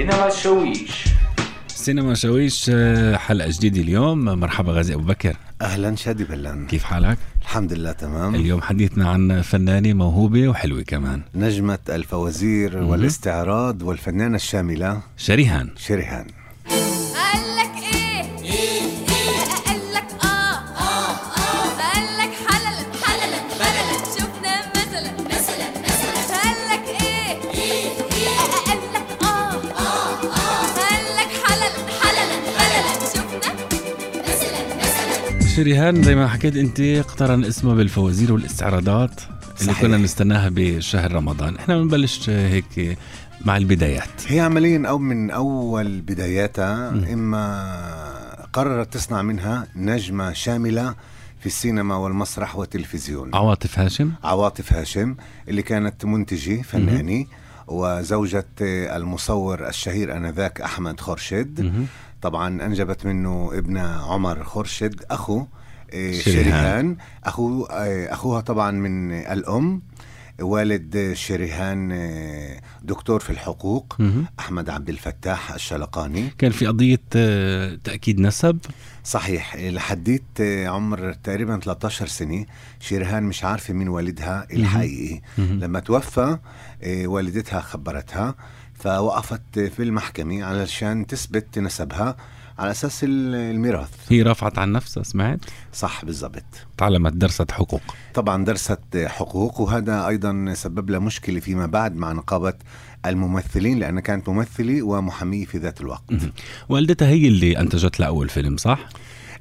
سينما الشويش سينما شويش آه، حلقة جديدة اليوم. مرحبا غازي أبو بكر. أهلا شادي بلان. كيف حالك؟ الحمد لله تمام. اليوم حديثنا عن فنانة موهوبة وحلوة كمان. نجمة الفوازير والاستعراض والفنانة الشاملة. شريهان. شريهان. مثلا شريهان زي ما حكيت أنت اقترن اسمها بالفوازير والاستعراضات اللي صحيح. كنا نستناها بشهر رمضان. إحنا بنبلش هيك مع البدايات. هي عمليا أو من أول بداياتها إما قررت تصنع منها نجمة شاملة في السينما والمسرح والتلفزيون. عواطف هاشم؟ عواطف هاشم اللي كانت منتجة فنانة وزوجة المصور الشهير آنذاك أحمد خورشيد. طبعا أنجبت منه ابنها عمر خورشيد أخو آه، شريهان. شريهان. أخو آه، أخوها طبعا من الأم والد شريهان آه، دكتور في الحقوق. أحمد عبد الفتاح الشلقاني. كان في قضية آه، تأكيد نسب؟ صحيح. لحديت عمر تقريبا 13 سنة. شيرهان مش عارفة مين والدها الحقيقي. لما توفى والدتها خبرتها. فوقفت في المحكمة علشان تثبت نسبها على أساس ال- الميراث. هي رافعت عن نفسها سمعت؟ صح بالضبط. تعلمت درست حقوق. طبعا درست حقوق وهذا أيضا سبب لها مشكلة فيما بعد مع نقابة الممثلين لأنها كانت ممثلة ومحامية في ذات الوقت. والدتها هي اللي أنتجت لها أول فيلم صح؟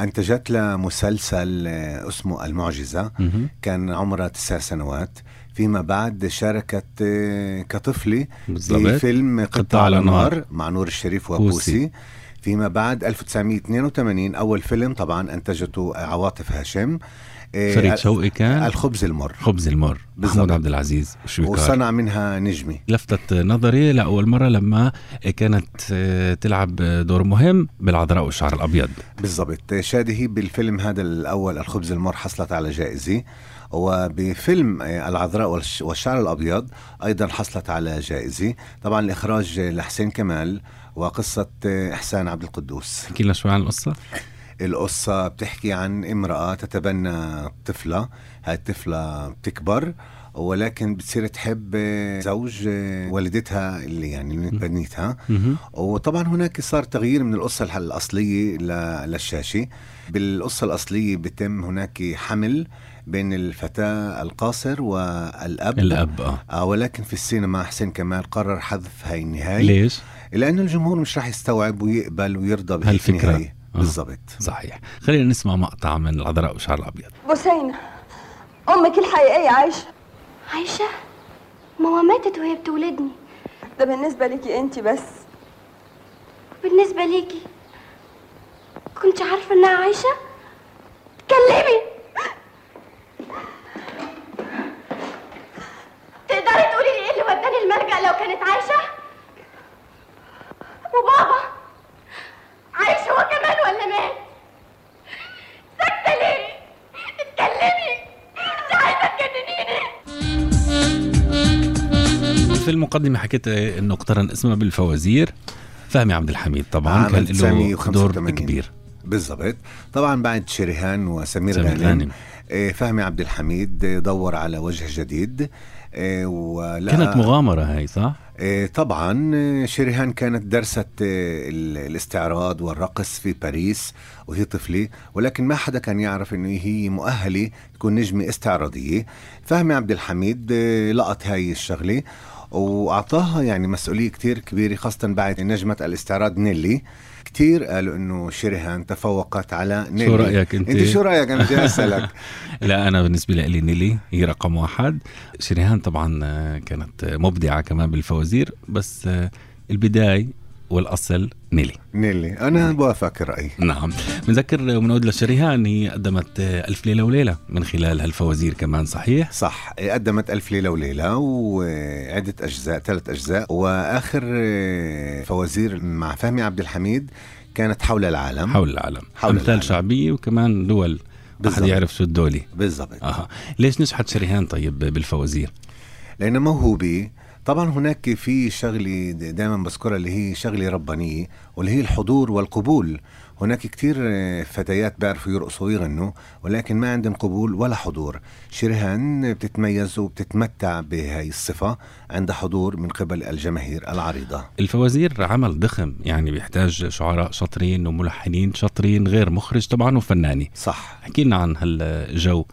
أنتجت لها مسلسل آه، اسمه المعجزة. مهم. كان عمرها تسع سنوات. فيما بعد شاركت آه، كطفلة. في فيلم قطة على نار. مع نور الشريف بوسي. وبوسي فيما بعد 1982 أول فيلم طبعا أنتجته عواطف هاشم. آه، فريد شوقي كان. الخبز المر. خبز المر. محمود عبد العزيز وصنع منها نجمة لفتت نظري لأول مرة لما كانت آه، تلعب دور مهم بالعذراء والشعر الأبيض. بالضبط. شادي بالفيلم هذا الأول الخبز المر حصلت على جائزة. وبفيلم آه، العذراء والش- والشعر الأبيض أيضا حصلت على جائزة. طبعا الإخراج لحسين كمال وقصة آه، إحسان عبد القدوس. احكي لنا شوي عن القصة. القصة بتحكي عن امرأة تتبنى طفلة هاي الطفلة بتكبر ولكن بتصير تحب آه، زوج والدتها اللي يعني اللي بنيتها. مهم. وطبعا هناك صار تغيير من القصة الأصلية للشاشة. بالقصة الأصلية بتم هناك حمل بين الفتاة القاصر والأب. الأب آه. آه ولكن في السينما حسين كمال قرر حذف هاي النهاية. ليش؟ لأنه الجمهور مش راح يستوعب ويقبل ويرضى بهيك هالفكرة. نهاية. آه. بالضبط. صحيح. خلينا نسمع مقطع من العذراء والشعر الأبيض. بوسينة أمك الحقيقية عايشة؟ عايشة؟ ماما ماتت وهي بتولدني. ده بالنسبة ليكي أنت بس. بالنسبة ليكي كنت عارفة إنها عايشة؟ اتكلمي كانت عايشة؟ وبابا عايش هو كمان ولا مات؟ ساكتة ليه؟ اتكلمي انت عايزة تجننيني في المقدمة حكيت إنه اقترن اسمها بالفوازير. فهمي عبد الحميد طبعا كان له 1985. دور كبير. بالضبط. طبعا بعد شريهان وسمير سمير غانم. آه، فهمي عبد الحميد دور على وجه جديد. كانت مغامرة هاي صح؟ آه، طبعا آه، شريهان كانت درست ال- الاستعراض والرقص في باريس وهي طفلة ولكن ما حدا كان يعرف إنه هي مؤهلة تكون نجمة استعراضية فهمي عبد الحميد لقط هاي الشغلة وأعطاها يعني مسؤولية كتير كبيرة خاصة بعد نجمة الاستعراض نيلي كتير قالوا إنه شريهان تفوقت على نيلي. شو رأيك أنت؟ أنت شو رأيك؟ أنا بدي أسألك. لا أنا بالنسبة لي نيلي هي رقم واحد. شريهان طبعا آه، كانت مبدعة كمان بالفوازير بس آه، البداية والأصل نيلي. نيلي أنا بوافقك الرأي. نعم. بنذكر وبنعود لشريهان هي قدمت ألف ليلة وليلة من خلال هالفوازير كمان صحيح؟ صح قدمت ألف ليلة وليلة وعدة أجزاء ثلاث أجزاء. وآخر فوازير مع فهمي عبد الحميد كانت حول العالم. حول العالم. حول أمثال العالم. شعبية وكمان دول أحد بالضبط. يعرف شو الدولة بالضبط. أها. ليش نجحت شريهان طيب بالفوازير؟ لأنها موهوبة طبعا هناك في شغله دائما بذكرها اللي هي شغله ربانيه واللي هي الحضور والقبول. هناك كتير آه، فتيات بيعرفوا يرقصوا ويغنوا ولكن ما عندهم قبول ولا حضور. شريهان بتتميز وبتتمتع بهاي الصفة عند حضور من قبل الجماهير العريضة. الفوازير عمل ضخم يعني بيحتاج شعراء شاطرين وملحنين شاطرين غير مخرج طبعا وفناني صح. احكي لنا عن هالجو.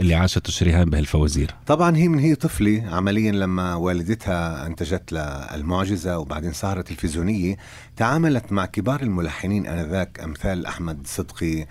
اللي عاشته شريهان بهالفوازير. طبعا هي من هي طفلة عمليا لما والدتها أنتجت لها المعجزة وبعدين سهرة تلفزيونية تعاملت مع كبار الملحنين آنذاك أمثال أحمد صدقي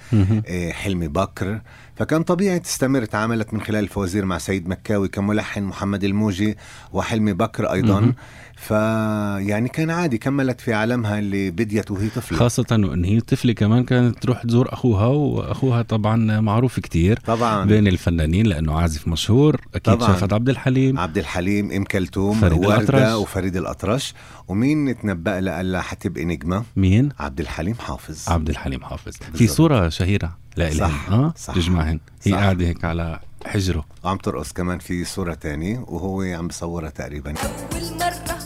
آه، حلمي بكر. فكان طبيعي تستمر تعاملت من خلال الفوازير مع سيد مكاوي كملحن محمد الموجي وحلمي بكر مهم. فيعني كان عادي كملت في عالمها اللي بديت وهي طفلة. خاصة وإن هي طفلة كمان كانت تروح تزور أخوها وأخوها طبعا معروف كتير طبعا. بين الفنانين لأنه عازف مشهور. أكيد طبعاً. شافت عبد الحليم. عبد الحليم إم كلثوم. وردة وفريد الأطرش. ومين تنبأ لها قال نجمة مين؟ عبد الحليم حافظ. عبد الحليم حافظ. في بالضبط. صورة شهيرة. لإلهم صح، آه صح. تجمعهن هي صح. قاعدة هيك على حجره. وعم ترقص كمان في صورة تانية وهو عم بصورها تقريبا. أول مرة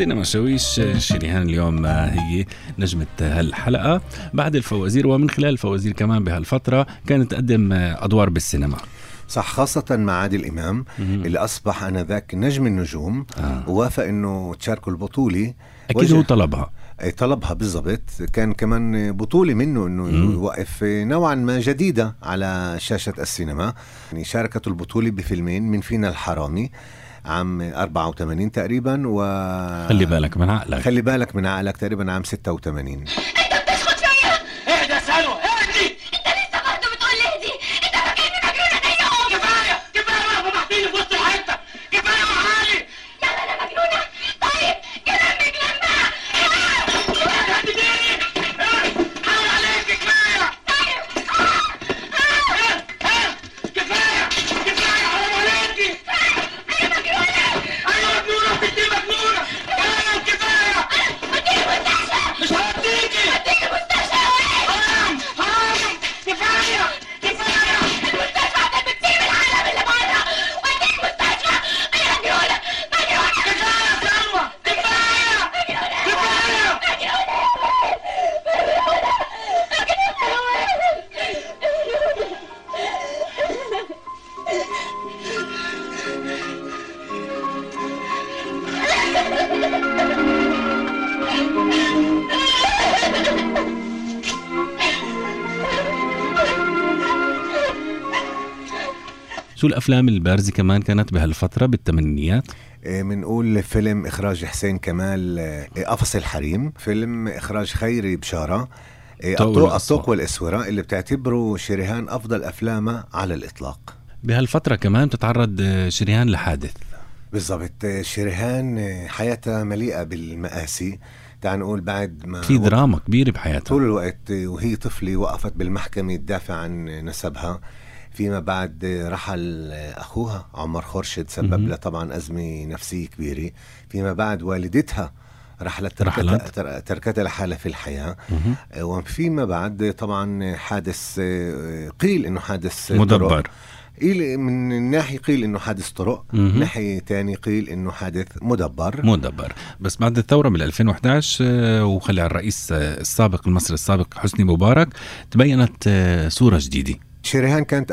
سينما شويش شريهان اليوم هي نجمة هالحلقة. بعد الفوازير ومن خلال الفوازير كمان بهالفترة كانت تقدم أدوار بالسينما. صح خاصة مع عادل إمام اللي أصبح أنذاك نجم النجوم آه. ووافق إنه تشاركه البطولة. أكيد هو طلبها. إيه، طلبها بالضبط. كان كمان بطولة منه إنه مم. يوقف نوعا ما جديدة على شاشة السينما. يعني شاركته البطولة بفيلمين من فينا الحرامي. عام 84 تقريبا و خلي بالك من عقلك. خلي بالك من عقلك تقريبا عام 86 شو الأفلام البارزة كمان كانت بهالفترة بالثمانينيات؟ بنقول فيلم إخراج حسين كمال آه، قفص الحريم فيلم إخراج خيري بشارة آه، طوق الطوق والاسوره اللي بتعتبره شريهان أفضل افلامها على الإطلاق. بهالفترة كمان بتتعرض آه، شريهان لحادث. بالضبط آه، شريهان آه، حياتها مليئة بالمآسي. تعال نقول بعد ما في دراما كبيرة بحياتها. طول الوقت وهي طفلة وقفت بالمحكمة تدافع عن نسبها. فيما بعد رحل أخوها عمر خورشيد سبب. لها طبعا أزمة نفسية كبيرة فيما بعد والدتها رحلت. تركتها, تر- تركتها لحالها في الحياة. آه، وفيما بعد طبعا حادث آه، قيل إنه حادث مدبر. قيل من ناحية قيل إنه حادث طرق. من ناحية تاني قيل إنه حادث مدبر مدبر بس بعد الثورة بال 2011 آه، وخلع الرئيس السابق المصري السابق حسني مبارك تبينت صورة جديدة شريهان كانت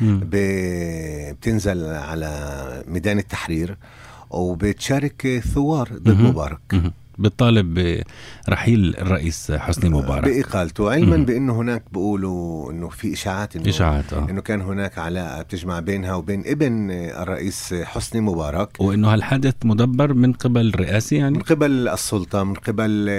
مم. ب- بتنزل على ميدان التحرير وبتشارك ثوار ضد. مبارك. بتطالب برحيل الرئيس حسني مبارك بإقالته علما. بأنه هناك بيقولوا إنه في إشاعات إنه إشاعات آه. إنه كان هناك علاقة بتجمع بينها وبين ابن الرئيس حسني مبارك وإنه هالحدث مدبر من قبل رئاسي يعني من قبل السلطة من قبل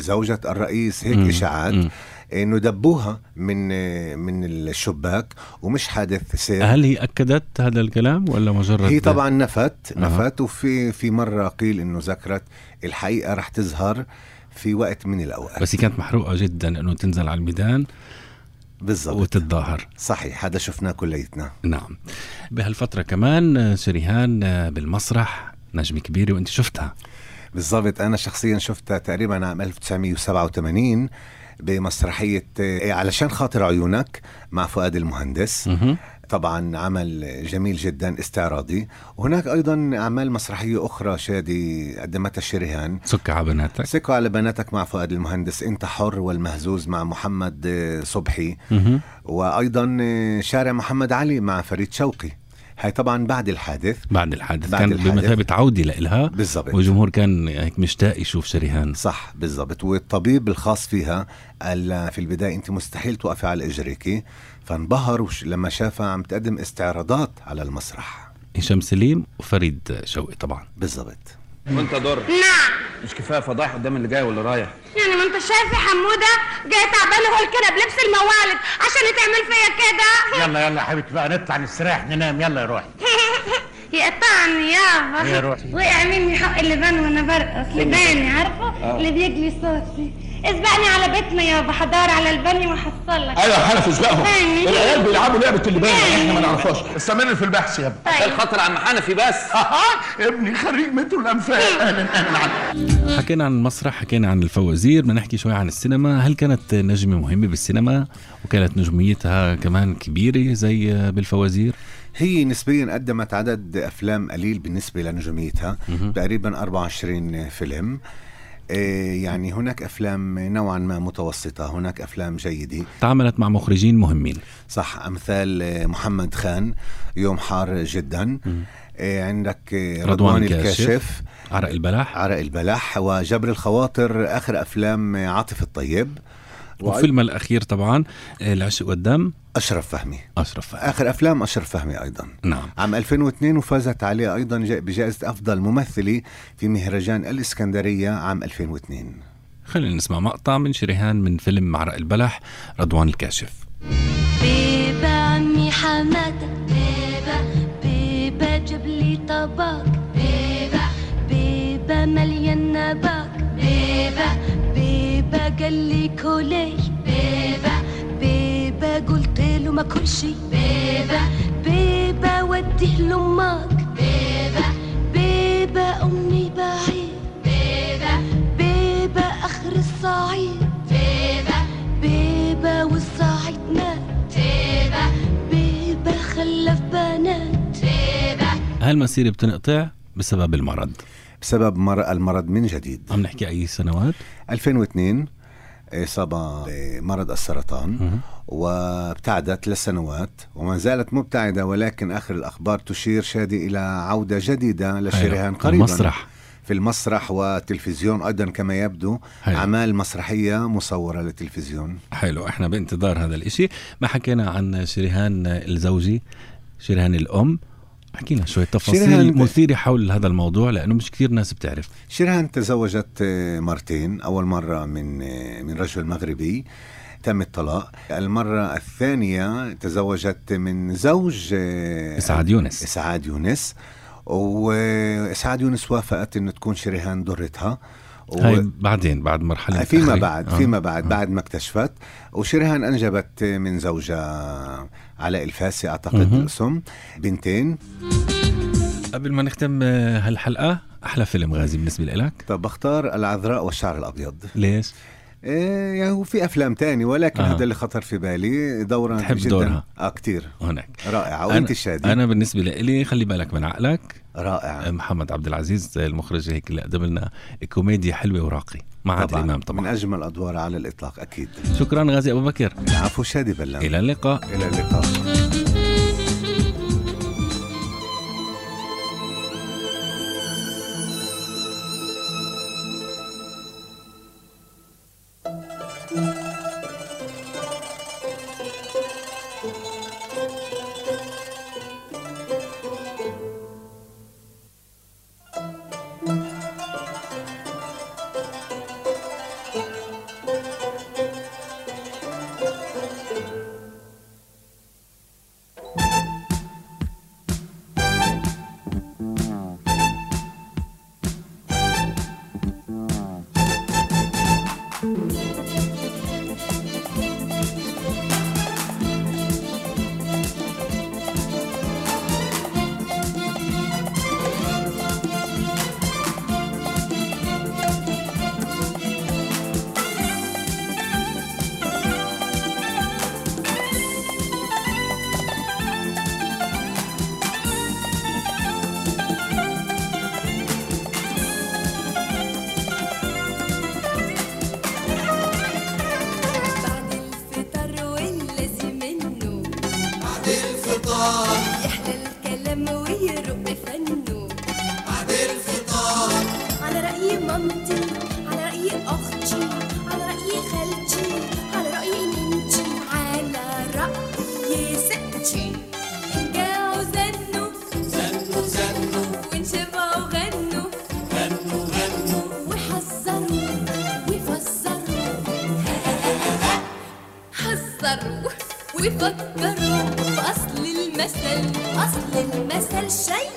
زوجة الرئيس هيك. إشاعات مم. انه دبوها من آه، من الشباك ومش حادث سير هل هي أكدت هذا الكلام ولا مجرد هي طبعا نفت. نفت وفي في مرة قيل إنه ذكرت الحقيقة رح تظهر في وقت من الأوقات. بس هي كانت محروقة جدا إنه تنزل على الميدان بالضبط. وتتظاهر. صحيح هذا شفناه كليتنا. نعم. بهالفترة كمان آه، شريهان آه، بالمسرح نجمة كبيرة وأنت شفتها. بالضبط أنا شخصيا شفتها تقريبا عام 1987 بمسرحية آه، علشان خاطر عيونك مع فؤاد المهندس. طبعا عمل جميل جدا استعراضي. وهناك أيضا أعمال مسرحية أخرى شادي قدمتها شريهان. سك على بناتك. سكوا على بناتك مع فؤاد المهندس. أنت حر والمهزوز مع محمد آه، صبحي. وأيضا آه، شارع محمد علي مع فريد شوقي. هاي طبعا بعد الحادث. بعد الحادث. بعد كان الحادث. بمثابة عودة لإلها. بالضبط. والجمهور كان هيك مشتاق يشوف شريهان. صح بالضبط. والطبيب الخاص فيها قال في البداية أنت مستحيل توقفي على اجريكي فانبهر وش لما شافها عم تقدم استعراضات على المسرح. هشام سليم وفريد شوقي طبعا. بالضبط. وانت دور. نعم. مش كفاية فضايح قدام اللي جاي واللي رايح. يعني ما انت شايف يا حمودة؟ جاي تعبانه هول كده بلبس الموالد عشان تعمل فيا كده. يلا يلا يا حبيبتي بقى نطلع نستريح ننام. يلا يا روحي. يقطعني يابا يا روحي. وقع مني حق اللبان وأنا برقص. لباني عارفة؟ اللي بيجلي صوتي. اسبقني على بيتنا يابا حدار على البني وحصلك أيوه حنفي اسبقهم. العيال بيلعبوا لعبة اللبان إحنا ما. نعرفهاش. استمر في البحث يا ابني. طيب. الخطر عم حنفي بس. ابني خريج مترو الأنفاق. أهلا أهلا حكينا عن المسرح حكينا عن الفوازير بدنا نحكي شوي عن السينما. هل كانت نجمة مهمة بالسينما؟ وكانت نجوميتها كمان كبيرة زي بالفوازير؟ هي نسبيا قدمت عدد أفلام قليل بالنسبة لنجوميتها تقريبا 24 فيلم. يعني هناك أفلام نوعا ما متوسطة هناك أفلام جيدة. تعاملت مع مخرجين مهمين. صح أمثال آه، محمد خان يوم حار جدا. إيه عندك رضوان رضوان الكاشف. الكاشف عرق البلح. عرق البلح وجبر الخواطر آخر أفلام عاطف الطيب. وفيلم الأخير طبعا العشق والدم. أشرف فهمي. أشرف فهمي. آخر أفلام أشرف فهمي أيضا. نعم. عام 2002 وفازت عليه أيضا جا- بجائزة أفضل ممثله في مهرجان الإسكندرية عام 2002 خلينا نسمع مقطع من شريهان من فيلم عرق البلح رضوان الكاشف. بيبا عمي حمادة بيبا بيبا جاب لي طبق قال لي كولي. بيبا بيبا قلت له ما كل شي بيبا بيبا وديه لأمك. بيبا بيبا أمي بعيد. بيبا بيبا آخر الصعيد. بيبا بيبا والصعيد مات. بيبا بيبا خلف بنات. بيبا هالمسيرة بتنقطع بسبب المرض؟ بسبب مر- المرض من جديد. عم نحكي أي سنوات؟ 2002 إصابة بمرض السرطان وابتعدت ثلاث سنوات وما زالت مبتعدة ولكن آخر الأخبار تشير شادي إلى عودة جديدة لشريهان قريبا. المسرح. في المسرح والتلفزيون أيضا كما يبدو حلو. أعمال مسرحية مصورة للتلفزيون. حلو. إحنا بانتظار هذا الإشي. ما حكينا عن شريهان الزوجي شريهان الأم. حكينا شوية تفاصيل مثيرة حول هذا الموضوع لأنه مش كثير ناس بتعرف. شيرهان تزوجت آه، مرتين. أول مرة من آه، من رجل مغربي تم الطلاق. المرة الثانية تزوجت من زوج آه، إسعاد يونس. إسعاد يونس. وإسعاد يونس وافقت أنه تكون شريهان ضرتها و- هاي بعدين بعد مرحلة فيما متأخرة. بعد آه. فيما بعد بعد ما اكتشفت وشريهان أنجبت من زوجها علاء الفاسي أعتقد. الاسم بنتين قبل ما نختم آه، هالحلقة أحلى فيلم غازي بالنسبة لك طب بختار العذراء والشعر الأبيض ليش؟ إيه يعني هو في أفلام تاني ولكن آه. هذا اللي خطر في بالي دورا تحب جدا دورها. آه كتير هناك رائعة وأنت الشادي أنا بالنسبة لي خلي بالك من عقلك رائع. أه، محمد عبد العزيز المخرج هيك اللي قدم لنا كوميديا حلوة وراقي مع عادل امام طبعا. من أجمل الأدوار على الإطلاق أكيد. شكرا غازي أبو بكر. العفو شادي بلا إلى اللقاء. إلى اللقاء. وفكروا في أصل المثل أصل المثل شيء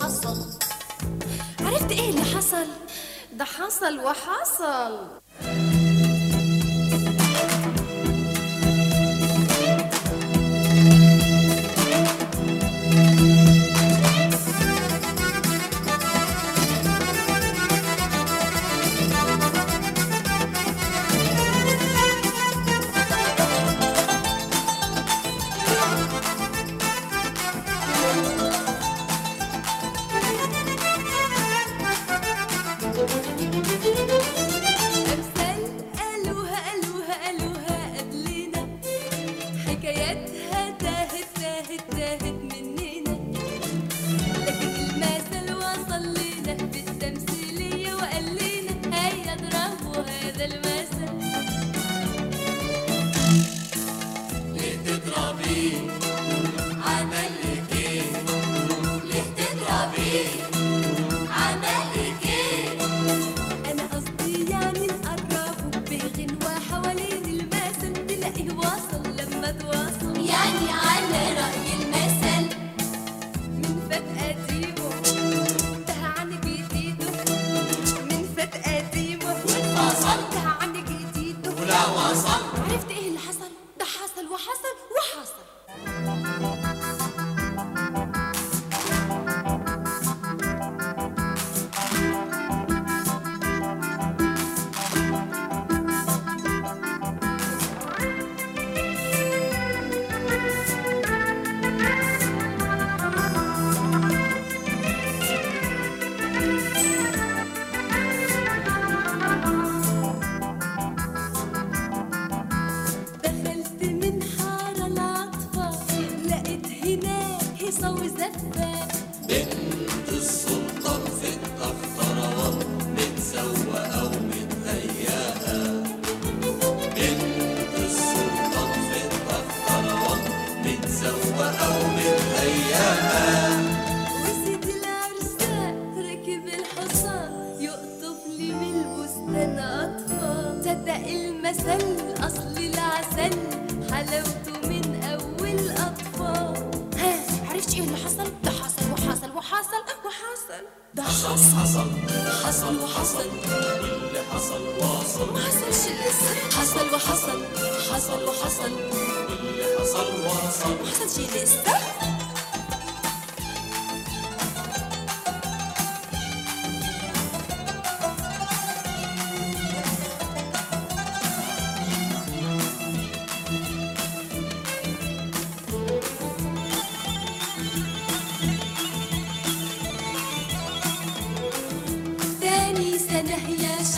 حصل عرفت إيه اللي حصل؟ ده حصل وحصل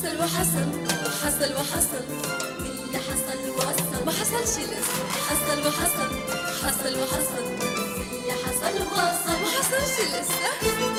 حصل وحصل حصل وحصل اللي حصل وصل. ما حصلش لسه حصل وحصل حصل وحصل اللي حصل وصل. ما حصلش لسه.